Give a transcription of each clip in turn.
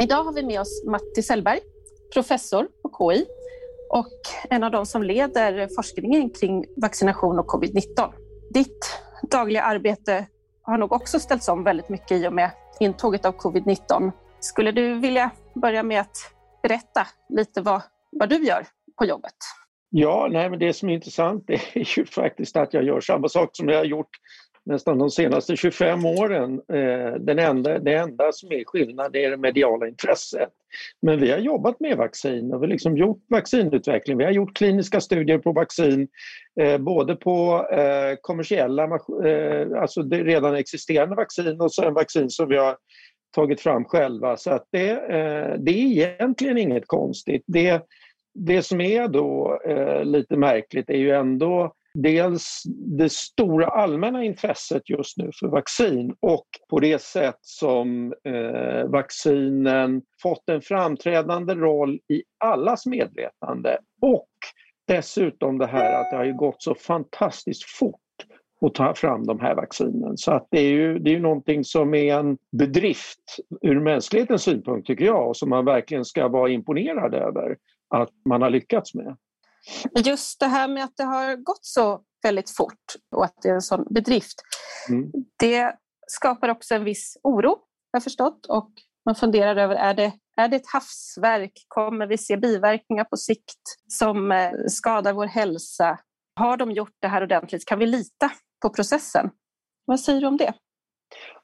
Idag har vi med oss Matti Sellberg, professor på KI och en av de som leder forskningen kring vaccination och covid-19. Ditt dagliga arbete har nog också ställts om väldigt mycket i och med intåget av covid-19. Skulle du vilja börja med att berätta lite vad, vad du gör på jobbet? Ja, nej, men det som är intressant är ju faktiskt att jag gör samma sak som jag har gjort nästan de senaste 25 åren. Eh, den enda, det enda som är skillnad är det mediala intresset. Men vi har jobbat med vaccin och vi har liksom gjort vaccinutveckling. Vi har gjort kliniska studier på vaccin eh, både på eh, kommersiella, alltså redan existerande vaccin och sen vaccin som vi har tagit fram själva. Så att det, det är egentligen inget konstigt. Det, det som är då lite märkligt är ju ändå dels det stora allmänna intresset just nu för vaccin och på det sätt som eh, vaccinen fått en framträdande roll i allas medvetande och dessutom det här att det har gått så fantastiskt fort att ta fram de här vaccinen. Så att det är ju det är någonting som är en bedrift ur mänsklighetens synpunkt tycker jag och som man verkligen ska vara imponerad över att man har lyckats med. Just det här med att det har gått så väldigt fort och att det är en sån bedrift. Mm. Det skapar också en viss oro, har jag förstått. Och man funderar över, är det, är det ett havsverk? Kommer vi se biverkningar på sikt som eh, skadar vår hälsa? Har de gjort det här ordentligt? Kan vi lita på processen? Vad säger du om det?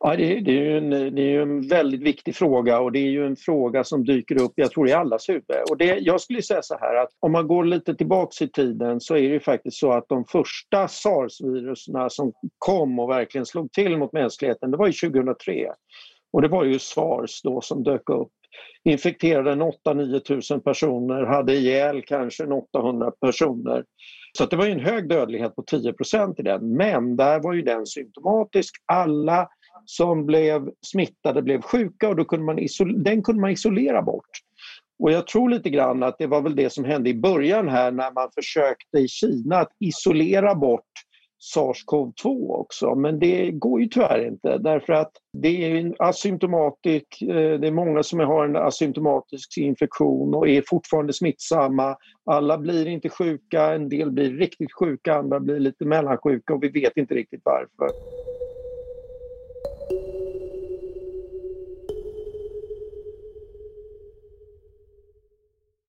Ja, det, det, är ju en, det är en väldigt viktig fråga och det är ju en fråga som dyker upp, jag tror i allas huvud. Och det, jag skulle säga så här att om man går lite tillbaks i tiden så är det ju faktiskt så att de första sars-virusen som kom och verkligen slog till mot mänskligheten, det var ju 2003. Och det var ju sars då som dök upp. Infekterade 8-9 tusen personer, hade ihjäl kanske 800 personer. Så det var en hög dödlighet på 10% i den. Men där var ju den symptomatisk. Alla som blev smittade blev sjuka och då kunde man den kunde man isolera bort. Och jag tror lite grann att det var väl det som hände i början här när man försökte i Kina att isolera bort SARS-CoV-2 också men det går ju tyvärr inte därför att det är en asymptomatisk, eh, det är många som har en asymptomatisk infektion och är fortfarande smittsamma. Alla blir inte sjuka, en del blir riktigt sjuka, andra blir lite mellansjuka och vi vet inte riktigt varför.